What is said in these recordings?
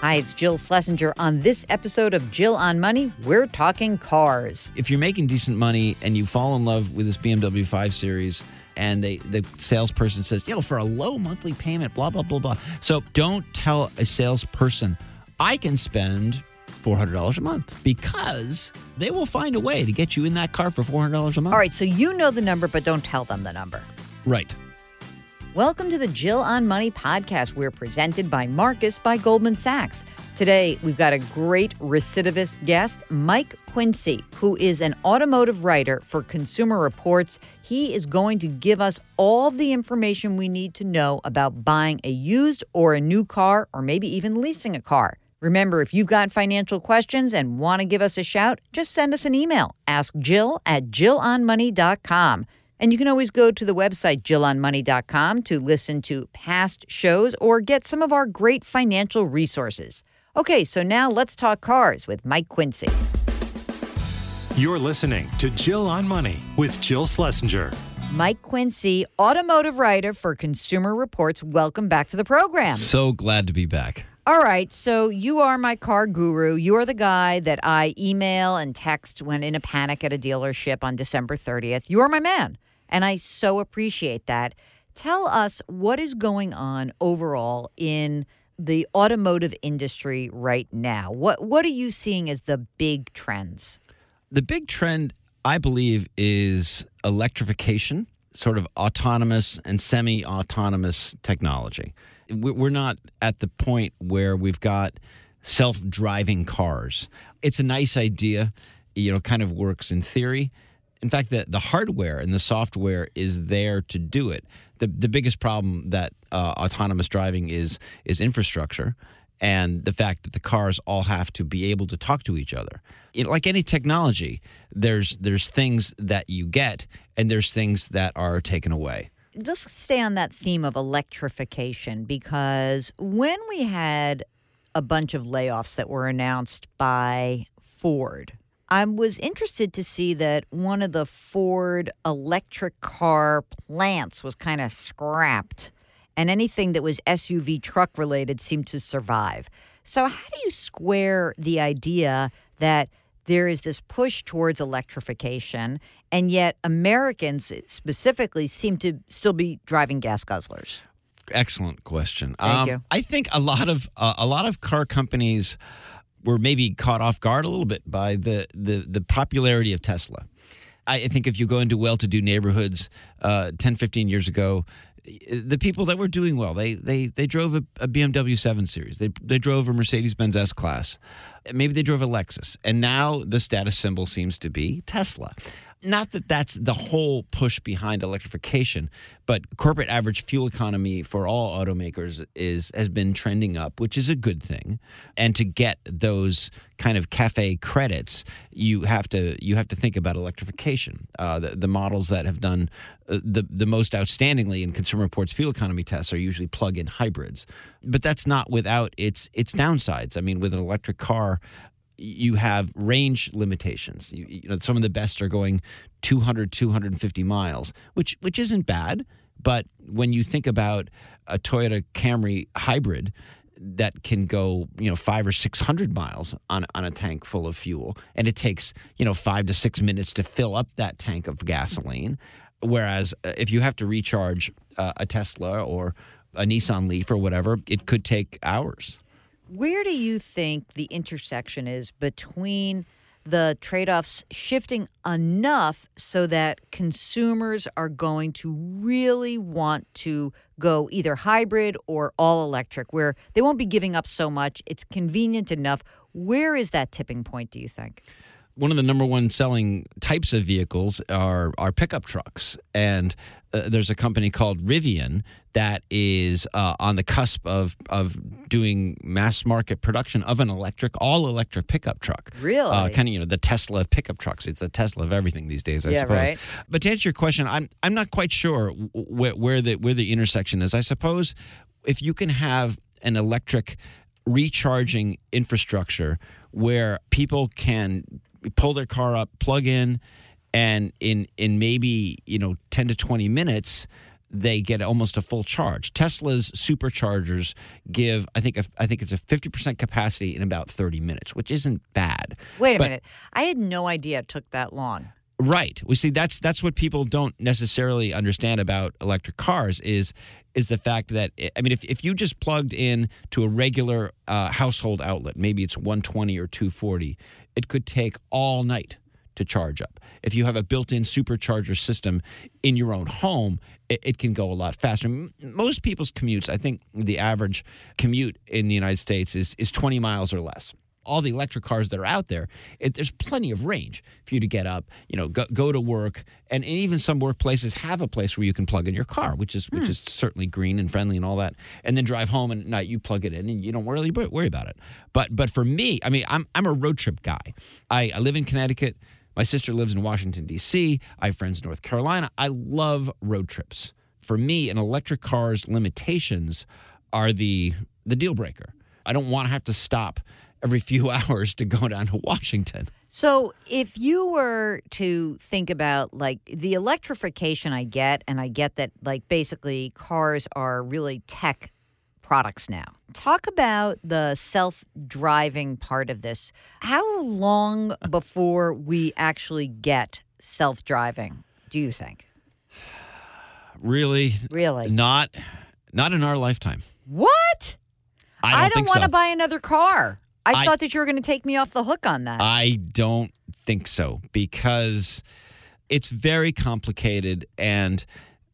Hi, it's Jill Schlesinger. On this episode of Jill on Money, we're talking cars. If you're making decent money and you fall in love with this BMW 5 Series, and they the salesperson says, you know, for a low monthly payment, blah blah blah blah. So don't tell a salesperson, I can spend four hundred dollars a month because they will find a way to get you in that car for four hundred dollars a month. All right, so you know the number, but don't tell them the number. right. Welcome to the Jill on Money podcast. We're presented by Marcus by Goldman Sachs. Today, we've got a great recidivist guest, Mike Quincy, who is an automotive writer for Consumer Reports. He is going to give us all the information we need to know about buying a used or a new car, or maybe even leasing a car. Remember, if you've got financial questions and want to give us a shout, just send us an email. Ask Jill at jillonmoney.com. And you can always go to the website jillonmoney.com to listen to past shows or get some of our great financial resources. Okay, so now let's talk cars with Mike Quincy. You're listening to Jill on Money with Jill Schlesinger. Mike Quincy, automotive writer for Consumer Reports. Welcome back to the program. So glad to be back. All right, so you are my car guru. You are the guy that I email and text when in a panic at a dealership on December 30th. You are my man, and I so appreciate that. Tell us what is going on overall in the automotive industry right now. What what are you seeing as the big trends? The big trend, I believe, is electrification, sort of autonomous and semi autonomous technology. We- We're not at the point where we've got self driving cars. It's a nice idea, you know, kind of works in theory. In fact, the, the hardware and the software is there to do it. The, the biggest problem that uh, autonomous driving is is infrastructure and the fact that the cars all have to be able to talk to each other. You know, like any technology, there's there's things that you get and there's things that are taken away. Let's stay on that theme of electrification because when we had a bunch of layoffs that were announced by Ford, I was interested to see that one of the Ford electric car plants was kind of scrapped, and anything that was SUV truck related seemed to survive. So, how do you square the idea that there is this push towards electrification, and yet Americans specifically seem to still be driving gas guzzlers? Excellent question. Thank you. I think a lot of uh, a lot of car companies were maybe caught off guard a little bit by the the, the popularity of Tesla. I think if you go into well-to-do neighborhoods uh, 10, 15 years ago, the people that were doing well, they they they drove a, a BMW 7 Series. They they drove a Mercedes-Benz S-Class. Maybe they drove a Lexus. And now the status symbol seems to be Tesla. Not that that's the whole push behind electrification, but corporate average fuel economy for all automakers is has been trending up, which is a good thing. And to get those kind of cafe credits, you have to you have to think about electrification. Uh, the, the models that have done uh, the the most outstandingly in Consumer Reports fuel economy tests are usually plug-in hybrids, but that's not without its its downsides. I mean, with an electric car, you have range limitations. You, you know, some of the best are going 200, 250 miles, which which isn't bad. But when you think about a Toyota Camry hybrid that can go, you know, five or six hundred miles on on a tank full of fuel, and it takes you know five to six minutes to fill up that tank of gasoline, whereas uh, if you have to recharge uh, a Tesla or a Nissan Leaf or whatever, it could take hours. Where do you think the intersection is between the trade offs shifting enough so that consumers are going to really want to go either hybrid or all electric, where they won't be giving up so much? It's convenient enough. Where is that tipping point, do you think? One of the number one selling types of vehicles are are pickup trucks, and uh, there's a company called Rivian that is uh, on the cusp of of doing mass market production of an electric, all electric pickup truck. Really? Uh, kind of you know the Tesla of pickup trucks. It's the Tesla of everything these days, I Yeah, suppose. right. But to answer your question, I'm I'm not quite sure where, where the where the intersection is. I suppose if you can have an electric recharging infrastructure where people can pull their car up, plug in, and in in maybe you know ten to twenty minutes, they get almost a full charge. Tesla's superchargers give, I think, a, I think it's a fifty percent capacity in about thirty minutes, which isn't bad. Wait a But- minute. I had no idea it took that long. Right. We see that's that's what people don't necessarily understand about electric cars is is the fact that I mean if, if you just plugged in to a regular uh, household outlet, maybe it's 120 or 240, it could take all night to charge up. If you have a built-in supercharger system in your own home, it, it can go a lot faster. Most people's commutes, I think the average commute in the United States is is 20 miles or less all the electric cars that are out there, it, there's plenty of range for you to get up, you know, go, go to work, and, and even some workplaces have a place where you can plug in your car, which is which hmm. is certainly green and friendly and all that, and then drive home and at night you plug it in and you don't really worry about it. But but for me, I mean, I'm I'm a road trip guy. I, I live in Connecticut. My sister lives in Washington D.C. I have friends in North Carolina. I love road trips. For me, an electric car's limitations are the the deal breaker. I don't want to have to stop every few hours to go down to Washington. So, if you were to think about like the electrification, I get, and I get that like basically cars are really tech products now. Talk about the self driving part of this. How long before we actually get self driving, do you think? Really, Really? not not in our lifetime. What? I don't, think want so. to buy another car. I, I- thought that you were going to take me off the hook on that. I don't think so because it's very complicated and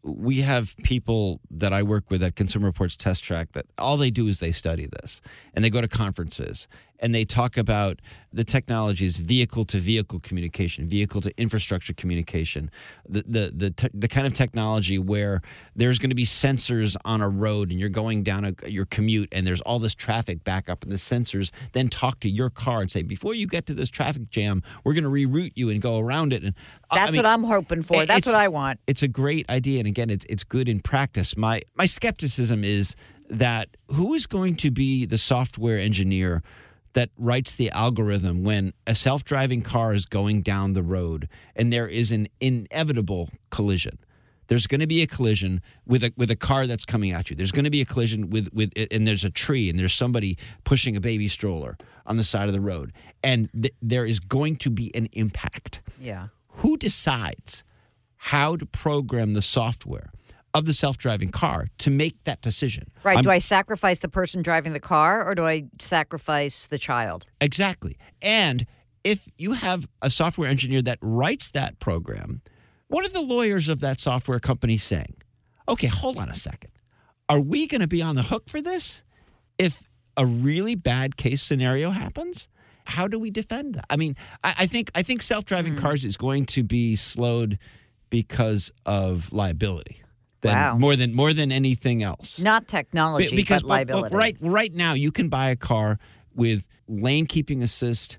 we have people that I work with at Consumer Reports Test Track that all they do is they study this and they go to conferences and they talk about the technologies vehicle to vehicle communication, vehicle to infrastructure communication, the the the, te- the kind of technology where there's going to be sensors on a road and you're going down a, your commute and there's all this traffic back up and the sensors then talk to your car and say before you get to this traffic jam, we're going to reroute you and go around it and uh, I- I That's mean, what I'm hoping for. That's what I want. it's a great idea and again it's it's good in practice my my skepticism is that who is going to be the software engineer that writes the algorithm when a self-driving car is going down the road and there is an inevitable collision there's going to be a collision with a with a car that's coming at you. There's going to be a collision with with and there's a tree and there's somebody pushing a baby stroller on the side of the road and th- there is going to be an impact Yeah. who decides how to program the software of the self-driving car to make that decision Right. I'm- do I sacrifice the person driving the car or do I sacrifice the child? exactly and if you have a software engineer that writes that program what are the lawyers of that software company saying okay hold on a second are we going to be on the hook for this if a really bad case scenario happens how do we defend that i mean i, I think i think self-driving Hmm. cars is going to be slowed because of liability than, Wow. more than more than anything else Not technology, Be- because but liability. well, right right now you can buy a car with lane keeping assist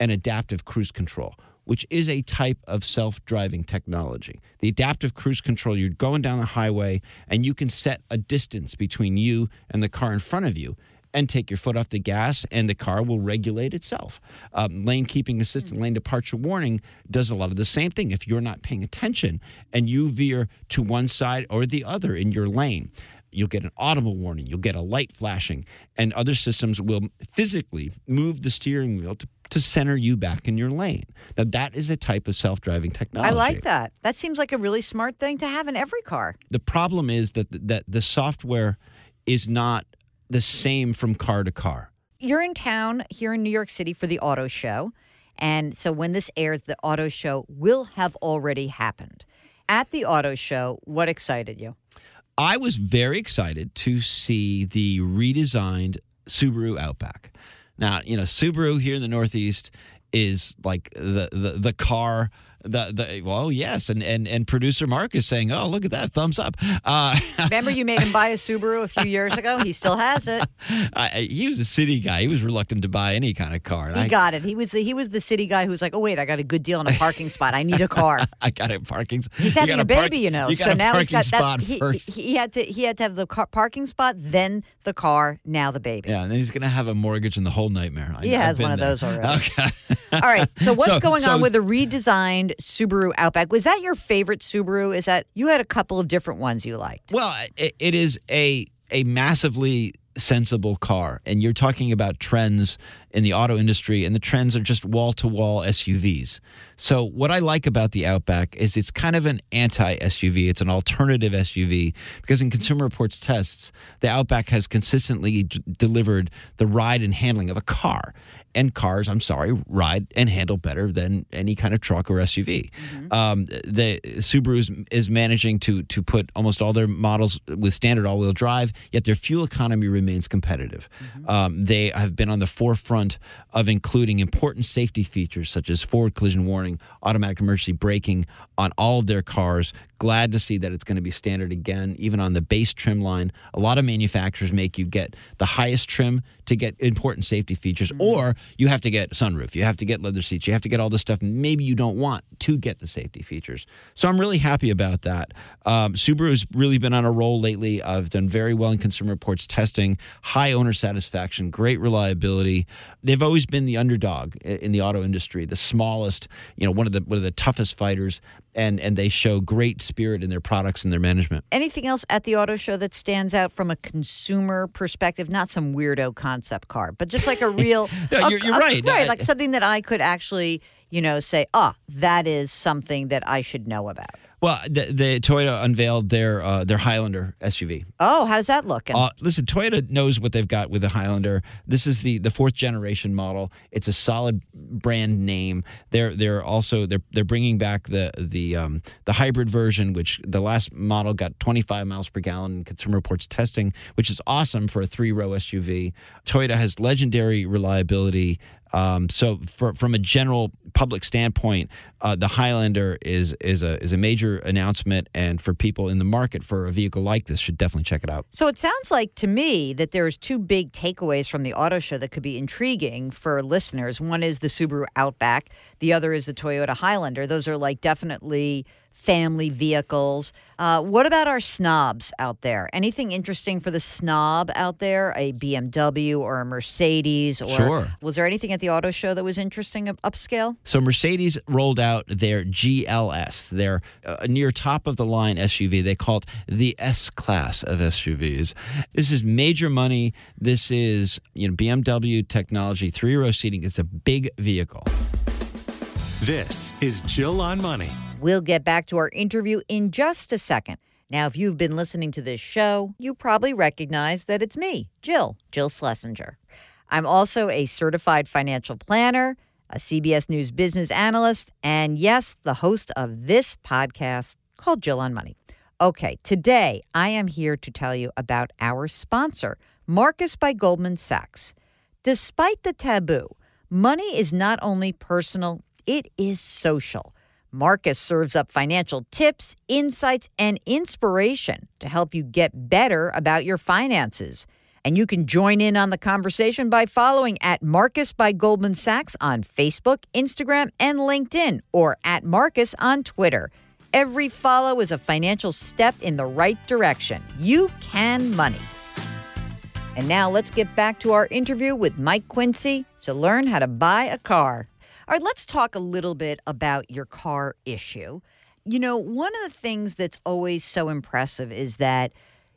and adaptive cruise control which is a type of self-driving technology the adaptive cruise control you're going down the highway and you can set a distance between you and the car in front of you and take your foot off the gas, and the car will regulate itself. Um, lane keeping assist and lane departure warning does a lot of the same thing. If you're not paying attention and you veer to one side or the other in your lane, you'll get an audible warning, you'll get a light flashing, and other systems will physically move the steering wheel to, to center you back in your lane. Now, that is a type of self driving technology. I like that. That seems like a really smart thing to have in every car. The problem is that, that the software is not the same from car to car. You're in town here in New York City for the auto show. And so when this airs, the auto show will have already happened. At the auto show, what excited you? I was very excited to see the redesigned Subaru Outback. Now, you know, Subaru here in the Northeast is like the the, the car. The, the well yes and, and and producer Mark is saying oh look at that thumbs up uh, Remember, you made him buy a Subaru a few years ago? He still has it. He was a city guy he was reluctant to buy any kind of car He I, got it. He was the, he was the city guy who's like, oh wait, I got a good deal on a parking spot. I need a car. I got a parking He's having a baby, park- you know. you so now he's got spot that. He, first he had to he had to have the car, parking spot, then the car, now the baby. yeah and then he's gonna have a mortgage and the whole nightmare I, He has one of there. those already. okay All right. So what's So- going so on it's- with the redesigned Subaru Outback. Was that your favorite Subaru? Is that you had a couple of different ones you liked? Well, it, it is a a massively sensible car, and you're talking about trends in the auto industry, and the trends are just wall to wall SUVs. So, what I like about the Outback is it's kind of an anti SUV, it's an alternative SUV, because in Consumer Reports tests, the Outback has consistently d- delivered the ride and handling of a car. And cars, I'm sorry, ride and handle better than any kind of truck or SUV. Um, the Subaru is, is managing to to put almost all their models with standard all wheel drive, yet their fuel economy remains competitive. Um, they have been on the forefront of including important safety features such as forward collision warning, automatic emergency braking on all of their cars. Glad to see that it's going to be standard again, even on the base trim line. A lot of manufacturers make you get the highest trim to get important safety features, or you have to get sunroof, you have to get leather seats, you have to get all this stuff maybe you don't want to get the safety features. So I'm really happy about that. Um, Subaru's really been on a roll lately. I've done very well in Consumer Reports testing, high owner satisfaction, great reliability. They've always been the underdog in the auto industry, the smallest, you know, one of the one of the toughest fighters, and and they show great spirit in their products and their management. Anything else at the auto show that stands out from a consumer perspective? Not some weirdo concept car, but just like a real. No, a- you're- you're a- right. Right, Uh, like something that I could actually, you know, say, ah, that is something that I should know about. Well, the, the Toyota unveiled their uh, their Highlander SUV. Oh, how does that look? Uh, listen, Toyota knows what they've got with the Highlander. This is the the fourth generation model. It's a solid brand name. They're they're also they're they're bringing back the the um, the hybrid version, which the last model got 25 miles per gallon in Consumer Reports testing, which is awesome for a three row SUV. Toyota has legendary reliability. Um, so, for, from a general public standpoint, uh, the Highlander is is a is a major announcement, and for people in the market for a vehicle like this, should definitely check it out. So it sounds like to me that there's two big takeaways from the auto show that could be intriguing for listeners. One is the Subaru Outback, the other is the Toyota Highlander. Those are like definitely family vehicles. Uh, what about our snobs out there? Anything interesting for the snob out there? A BMW or a Mercedes? Or Sure. Was there anything at the auto show that was interesting of upscale? So Mercedes rolled out their GLS, their uh, near top of the line SUV. They call it the S class of SUVs. This is major money. This is you know BMW technology, three row seating. It's a big vehicle. This is Jill on Money. We'll get back to our interview in just a second. Now, if you've been listening to this show, you probably recognize that it's me, Jill, Jill Schlesinger. I'm also a certified financial planner, a CBS News business analyst, and yes, the host of this podcast called Jill on Money. Okay, today I am here to tell you about our sponsor, Marcus by Goldman Sachs. Despite the taboo, money is not only personal, it is social. Marcus serves up financial tips, insights, and inspiration to help you get better about your finances. And you can join in on the conversation by following at Marcus by Goldman Sachs on Facebook, Instagram, and LinkedIn, or at Marcus on Twitter. Every follow is a financial step in the right direction. You can money. And now let's get back to our interview with Mike Quincy to learn how to buy a car. All right, let's talk a little bit about your car issue. You know, one of the things that's always so impressive is that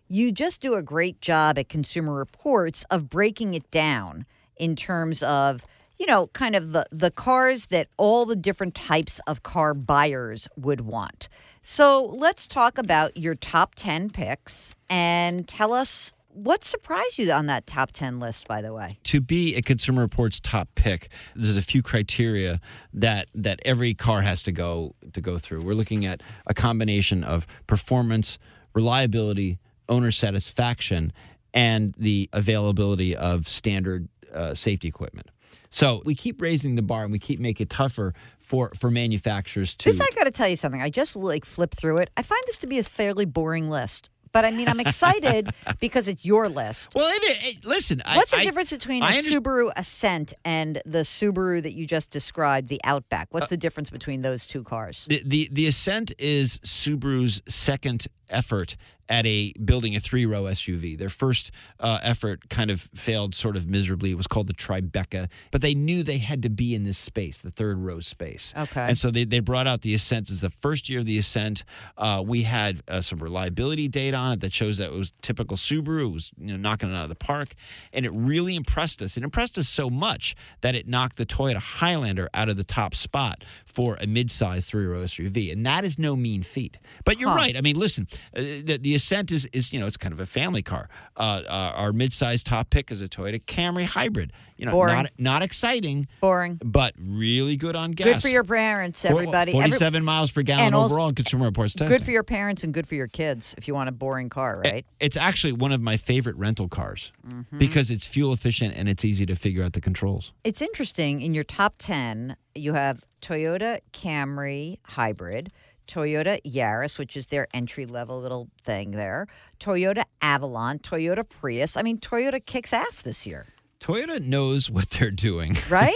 you just do a great job at Consumer Reports of breaking it down in terms of, you know, kind of the, the cars that all the different types of car buyers would want. So let's talk about your top 10 picks and tell us what surprised you on that top 10 list, by the way. To be a Consumer Reports top pick, there's a few criteria that that every car has to go to go through. We're looking at a combination of performance, reliability, owner satisfaction, and the availability of standard uh, safety equipment. So we keep raising the bar and we keep making it tougher for for manufacturers to. This, I got to tell you something. I just like flipped through it. I find this to be a fairly boring list. But I mean, I'm excited because it's your list. well, it, it, listen. What's I, the I- difference between a I under- Subaru Ascent and the Subaru that you just described, the Outback? Uh, What's the difference between those two cars? The, the the Ascent is Subaru's second effort at a building a three row SUV. Their first uh, effort kind of failed sort of miserably. It was called the Tribeca, but they knew they had to be in this space, the third row space. Okay. And so they, they brought out the Ascent. Is the first year of the Ascent. Uh, we had uh, some reliability data on it that shows that it was typical Subaru. It was you know knocking it out of the park, and it really impressed us. It impressed us so much that it knocked the Toyota Highlander out of the top spot for a mid-size three-row SUV, and that is no mean feat. But you're Huh. right. I mean, listen, the, the Ascent is, is you know it's kind of a family car. Uh, uh, our mid-size top pick is a Toyota Camry hybrid. You know, Boring. not not exciting, Boring. but really good on gas. Good for your parents, everybody. Every- 47 miles per gallon also- overall in Consumer Reports testing. good for your parents and good for your kids if you want a boring car, right? It's actually one of my favorite rental cars Mm-hmm. because it's fuel efficient and it's easy to figure out the controls. It's interesting. In your top 10, you have Toyota Camry Hybrid, Toyota Yaris, which is their entry level little thing there, Toyota Avalon, Toyota Prius. I mean, Toyota kicks ass this year, Toyota knows what they're doing. right?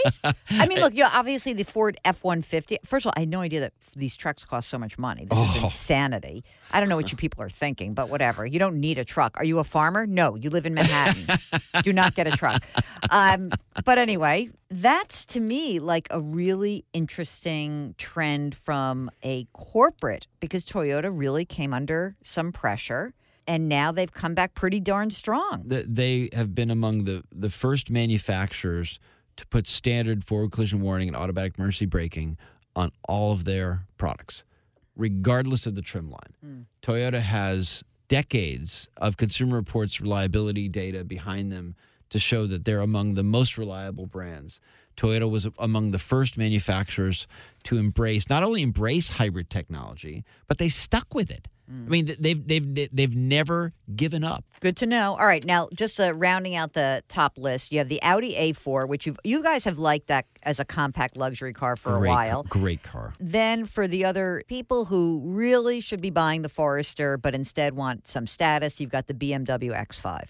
I mean, look, you obviously the Ford F 150. First of all, I had no idea that these trucks cost so much money. This is Oh. insanity. I don't know what you people are thinking, but whatever. You don't need a truck. Are you a farmer? No, you live in Manhattan. Do not get a truck. Um, but anyway, that's to me like a really interesting trend from a corporate because Toyota really came under some pressure and now they've come back pretty darn strong. They have been among the, the first manufacturers to put standard forward collision warning and automatic emergency braking on all of their products, regardless of the trim line. Hmm. Toyota has decades of Consumer Reports reliability data behind them to show that they're among the most reliable brands. Toyota was among the first manufacturers to embrace not only embrace hybrid technology, but they stuck with it. I mean, they've they've they've never given up. Good to know. All right, now just uh, rounding out the top list, you have the Audi A4, which you you guys have liked that as a compact luxury car for great a while. great car. Then for the other people who really should be buying the Forester, but instead want some status, you've got the BMW X5.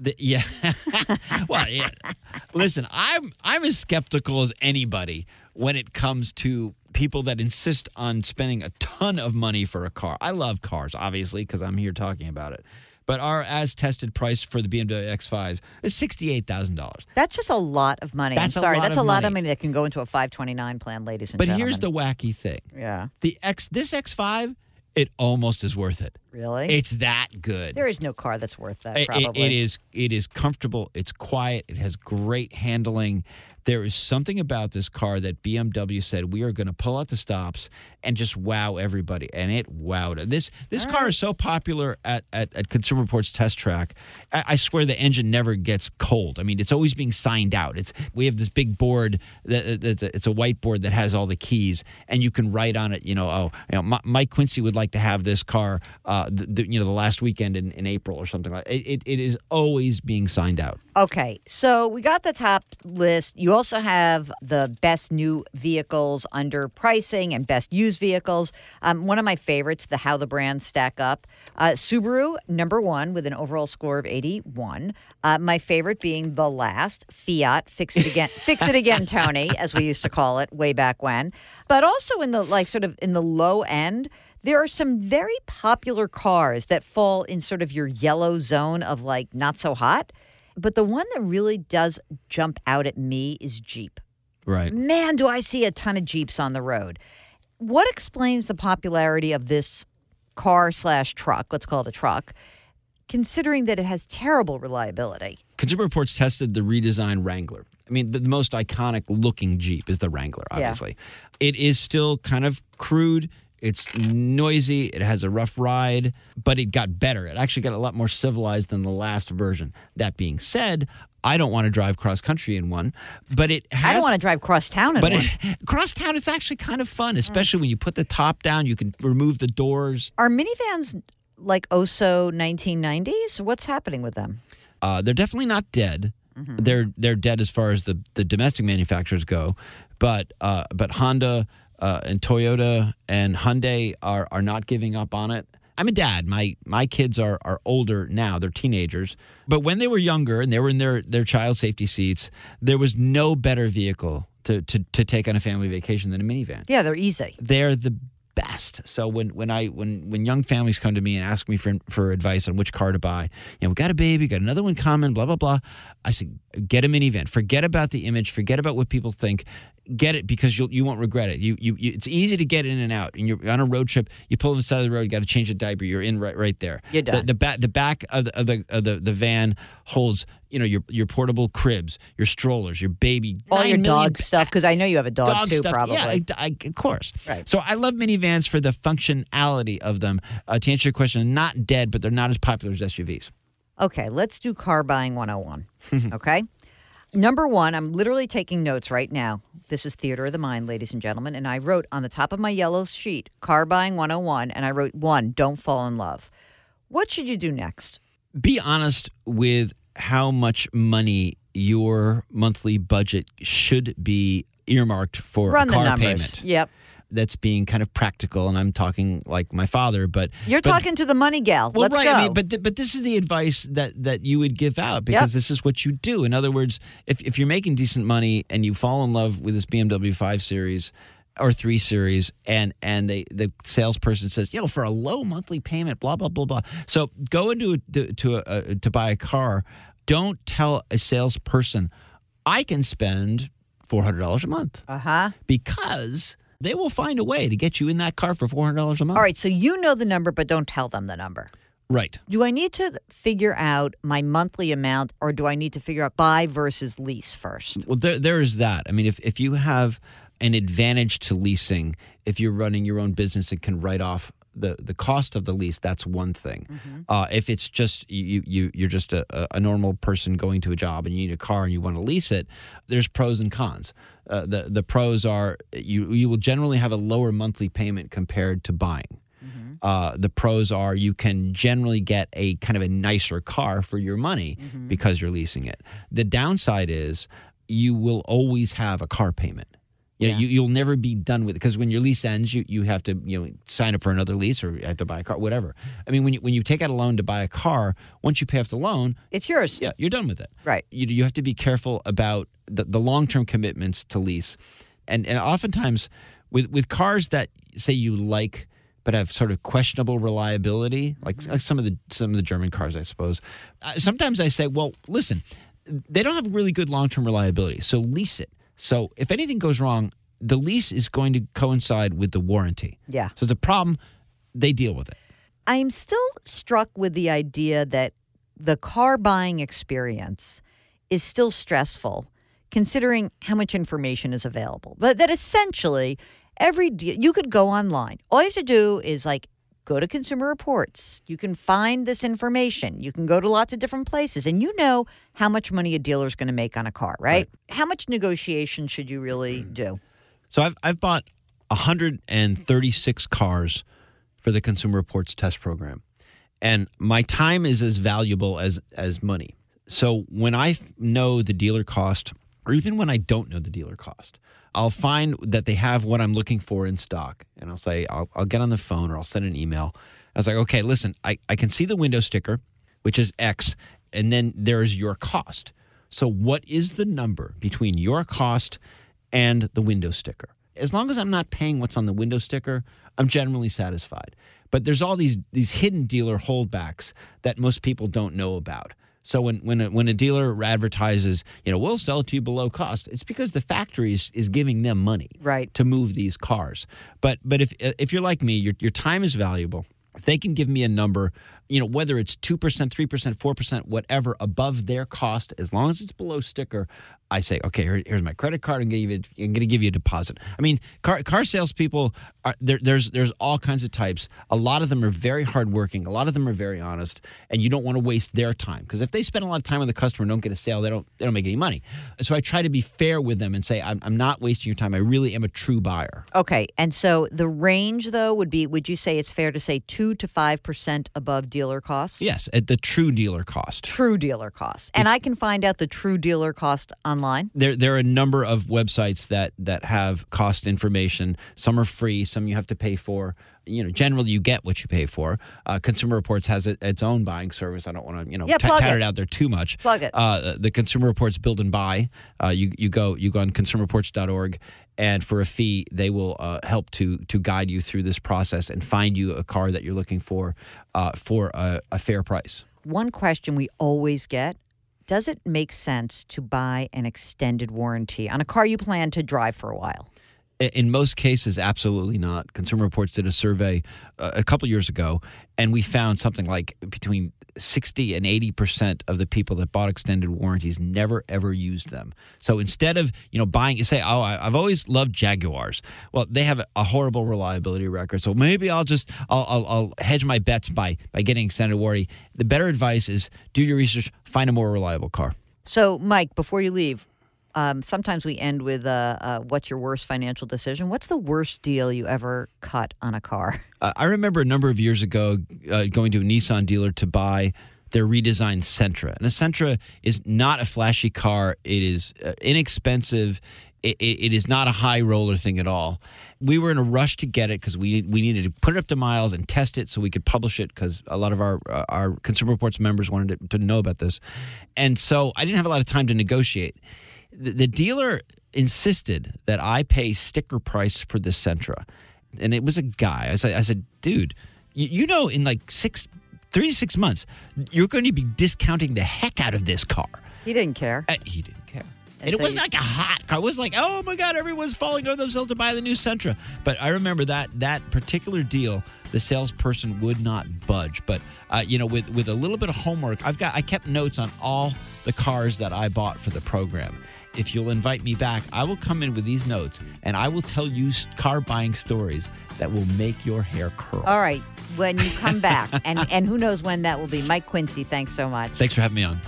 The, yeah. well, yeah. Listen, I'm I'm as skeptical as anybody when it comes to people that insist on spending a ton of money for a car. I love cars, obviously, because I'm here talking about it. But our as tested price for the BMW X5 is sixty-eight thousand dollars. That's just a lot of money. That's a I'm sorry, lot that's a lot of money. that can go into a 529 plan, ladies and But gentlemen. But here's the wacky thing: yeah, the X, this X5, it almost is worth it. really. It's that good. there is no car that's worth that. It- it- Probably. it is it is comfortable. It's quiet. It has great handling. There is something about this car that BMW said we are going to pull out the stops and just wow everybody, and it wowed. This this car is so popular at, at, at Consumer Reports Test Track. I, I swear the engine never gets cold. I mean, it's always being signed out. It's we have this big board that that's a, it's a whiteboard that has all the keys, and you can write on it. You know, oh, you know, Mike Quincy would like to have this car. Uh, the, the, you know, the last weekend in, in April or something like. It, it, it is always being signed out. Okay, so we got the top list. You also have the best new vehicles under pricing and best used vehicles. Um, one of my favorites, the how the brands stack up. Uh, Subaru, number one, with an overall score of 81. Uh, my favorite being the last, Fiat, fix it again, fix it again, Tony, as we used to call it way back when. But also in the like sort of in the low end, there are some very popular cars that fall in sort of your yellow zone of like not so hot. But the one that really does jump out at me is Jeep. Right. Man, do I see a ton of Jeeps on the road. What explains the popularity of this car slash truck? Let's call it a truck, considering that it has terrible reliability. Consumer Reports tested the redesigned Wrangler. I mean, the, the most iconic looking Jeep is the Wrangler, Yeah. obviously. It is still kind of crude. It's noisy. It has a rough ride, but it got better. It actually got a lot more civilized than the last version. That being said, I don't want to drive cross country in one, but it has. I don't want to drive cross town in But one. it, cross town, it's actually kind of fun, especially when you put the top down. You can remove the doors. Are minivans like Oso 1990s? What's happening with them? Uh, they're definitely not dead. They're they're dead as far as the, the domestic manufacturers go, but uh, but Honda uh, and Toyota and Hyundai are are not giving up on it. I'm a dad. My my kids are are older now. They're teenagers. But when they were younger and they were in their their child safety seats, there was no better vehicle to to to take on a family vacation than a minivan. Yeah, they're easy. They're the best. So when when I when when young families come to me and ask me for for advice on which car to buy, you know, we got a baby, got another one coming, blah blah blah. I say, get a minivan. Forget about the image. Forget about what people think. Get it because you'll you won't regret it. You, you you it's easy to get in and out. And you're on a road trip. You pull on the side of the road. You got to change a diaper. You're in right right there. You're done. The, the back the back of the of the, of the the van holds you know your your portable cribs, your strollers, your baby, All your dog stuff, because I know you have a dog, dog too, stuff. probably. Yeah, I, I, of course. Right. So I love minivans for the functionality of them. Uh, to answer your question, not dead, but they're not as popular as SUVs. Okay, let's do car buying 101. okay. Number one, I'm literally taking notes right now. This is Theater of the Mind, ladies and gentlemen. And I wrote on the top of my yellow sheet, Car Buying 101, and I wrote one, don't fall in love. What should you do next? Be honest with how much money your monthly budget should be earmarked for Run a the car numbers. payment. Yep. That's being kind of practical, and I'm talking like my father, but You're but- talking to the money gal. Well, Let's right. go. I mean, but th- but this is the advice that that you would give out because this is what you do. In other words, if if you're making decent money and you fall in love with this BMW 5 Series or 3 Series, and and they the salesperson says, you know, for a low monthly payment, blah blah blah blah. So go into a, to to, a, a, to buy a car. Don't tell a salesperson, I can spend four hundred dollars a month uh huh. because they will find a way to get you in that car for four hundred dollars a month. All right, so you know the number, but don't tell them the number. right. Do I need to figure out my monthly amount or do I need to figure out buy versus lease first? Well, there, there is that. I mean, if, if you have an advantage to leasing, if you're running your own business and can write off the, the cost of the lease, that's one thing. Uh, if it's just you, you you're just a, a normal person going to a job and you need a car and you want to lease it, there's pros and cons. Uh, the the pros are you you will generally have a lower monthly payment compared to buying. Uh, the pros are you can generally get a kind of a nicer car for your money because you're leasing it. The downside is you will always have a car payment. You know, Yeah. you, you'll never be done with it because when your lease ends, you, you have to you know sign up for another lease or you have to buy a car, whatever. I mean, when you when you take out a loan to buy a car, once you pay off the loan, It's yours. yeah, you're done with it. Right. You, you have to be careful about the, the long term commitments to lease, and and oftentimes with with cars that say you like but have sort of questionable reliability, like, like some of the some of the German cars, I suppose. Uh, sometimes I say, well, listen, they don't have really good long term reliability, so lease it. So if anything goes wrong, the lease is going to coincide with the warranty. Yeah. So it's a problem, they deal with it. I'm still struck with the idea that the car buying experience is still stressful considering how much information is available. But that essentially every deal you could go online. All you have to do is like go to Consumer Reports. You can find this information. You can go to lots of different places and you know how much money a dealer is going to make on a car, right? How much negotiation should you really mm. do? So I've I've bought 136 cars for the Consumer Reports test program, and my time is as valuable as as money. So when I know the dealer cost, or even when I don't know the dealer cost, I'll find that they have what I'm looking for in stock, and I'll say I'll, I'll get on the phone or I'll send an email. I was like, okay, listen, I, I can see the window sticker, which is X, and then there is your cost. So what is the number between your cost and the window sticker? As long as I'm not paying what's on the window sticker, I'm generally satisfied. But there's all these these hidden dealer holdbacks that most people don't know about. So when when a, when a dealer advertises, you know, we'll sell it to you below cost, it's because the factory is, is giving them money Right. to move these cars. But but if if you're like me, your your time is valuable. If they can give me a number, you know, whether it's two percent, three percent, four percent, whatever above their cost, as long as it's below sticker, I say, okay, here, here's my credit card. I'm going to give you a deposit. I mean, car car salespeople are there, there's there's all kinds of types. A lot of them are very hardworking. A lot of them are very honest, and you don't want to waste their time because if they spend a lot of time with the customer and don't get a sale, they don't they don't make any money. So I try to be fair with them and say, I'm, I'm not wasting your time. I really am a true buyer. Okay, and so the range though would be would you say it's fair to say 2 to 5% above dealer cost? Yes, at the true dealer cost. True dealer cost. And I can find out the true dealer cost online. There, there are a number of websites that that have cost information. Some are free, some you have to pay for. You know, generally you get what you pay for. Uh, Consumer Reports has it, its own buying service. I don't want to, you know, Yeah, tat it. it out there too much. Plug it. Uh, the Consumer Reports build and buy. Uh, you you go you go on consumerreports.org and for a fee, they will uh, help to to guide you through this process and find you a car that you're looking for uh, for a, a fair price. One question we always get Does it make sense to buy an extended warranty on a car you plan to drive for a while? In most cases, absolutely not. Consumer Reports did a survey uh, a couple years ago, and we found something like between 60 and 80 percent of the people that bought extended warranties never ever used them. So instead of you know buying, you say, "Oh, I've always loved Jaguars." Well, they have a horrible reliability record, so maybe I'll just I'll, I'll, I'll hedge my bets by by getting extended warranty. The better advice is do your research, find a more reliable car. So, Mike, before you leave, um, sometimes we end with uh, uh, what's your worst financial decision? What's the worst deal you ever cut on a car? Uh, I remember a number of years ago uh, going to a Nissan dealer to buy their redesigned Sentra. And a Sentra is not a flashy car, it is uh, inexpensive. It, it, it is not a high roller thing at all. We were in a rush to get it because we we needed to put it up to miles and test it so we could publish it because a lot of our uh, our Consumer Reports members wanted to, to know about this, and so I didn't have a lot of time to negotiate. The, the dealer insisted that I pay sticker price for this Sentra, and it was a guy. I said, I said, dude, you, you know, in like six, three to six months, you're going to be discounting the heck out of this car. He didn't care. Uh, he didn't care. And And, it wasn't like a hot car. It was like, oh my God, everyone's falling over themselves to buy the new Sentra. But I remember that that particular deal, the salesperson would not budge. But uh, you know, with with a little bit of homework, I've got I kept notes on all the cars that I bought for the program. If you'll invite me back, I will come in with these notes and I will tell you car buying stories that will make your hair curl. All right, when you come back, and, and who knows when that will be. Mike Quincy, thanks so much. Thanks for having me on.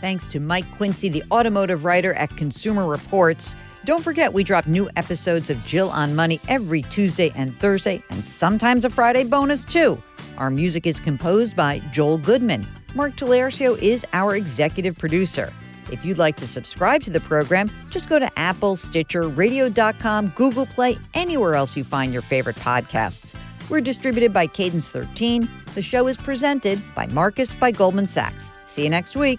Thanks to Mike Quincy, the automotive writer at Consumer Reports. Don't forget, we drop new episodes of Jill on Money every Tuesday and Thursday, and sometimes a Friday bonus too. Our music is composed by Joel Goodman. Mark Talercio is our executive producer. If you'd like to subscribe to the program, just go to Apple, Stitcher, Radio.com, Google Play, anywhere else you find your favorite podcasts. We're distributed by Cadence 13. The show is presented by Marcus by Goldman Sachs. See you next week.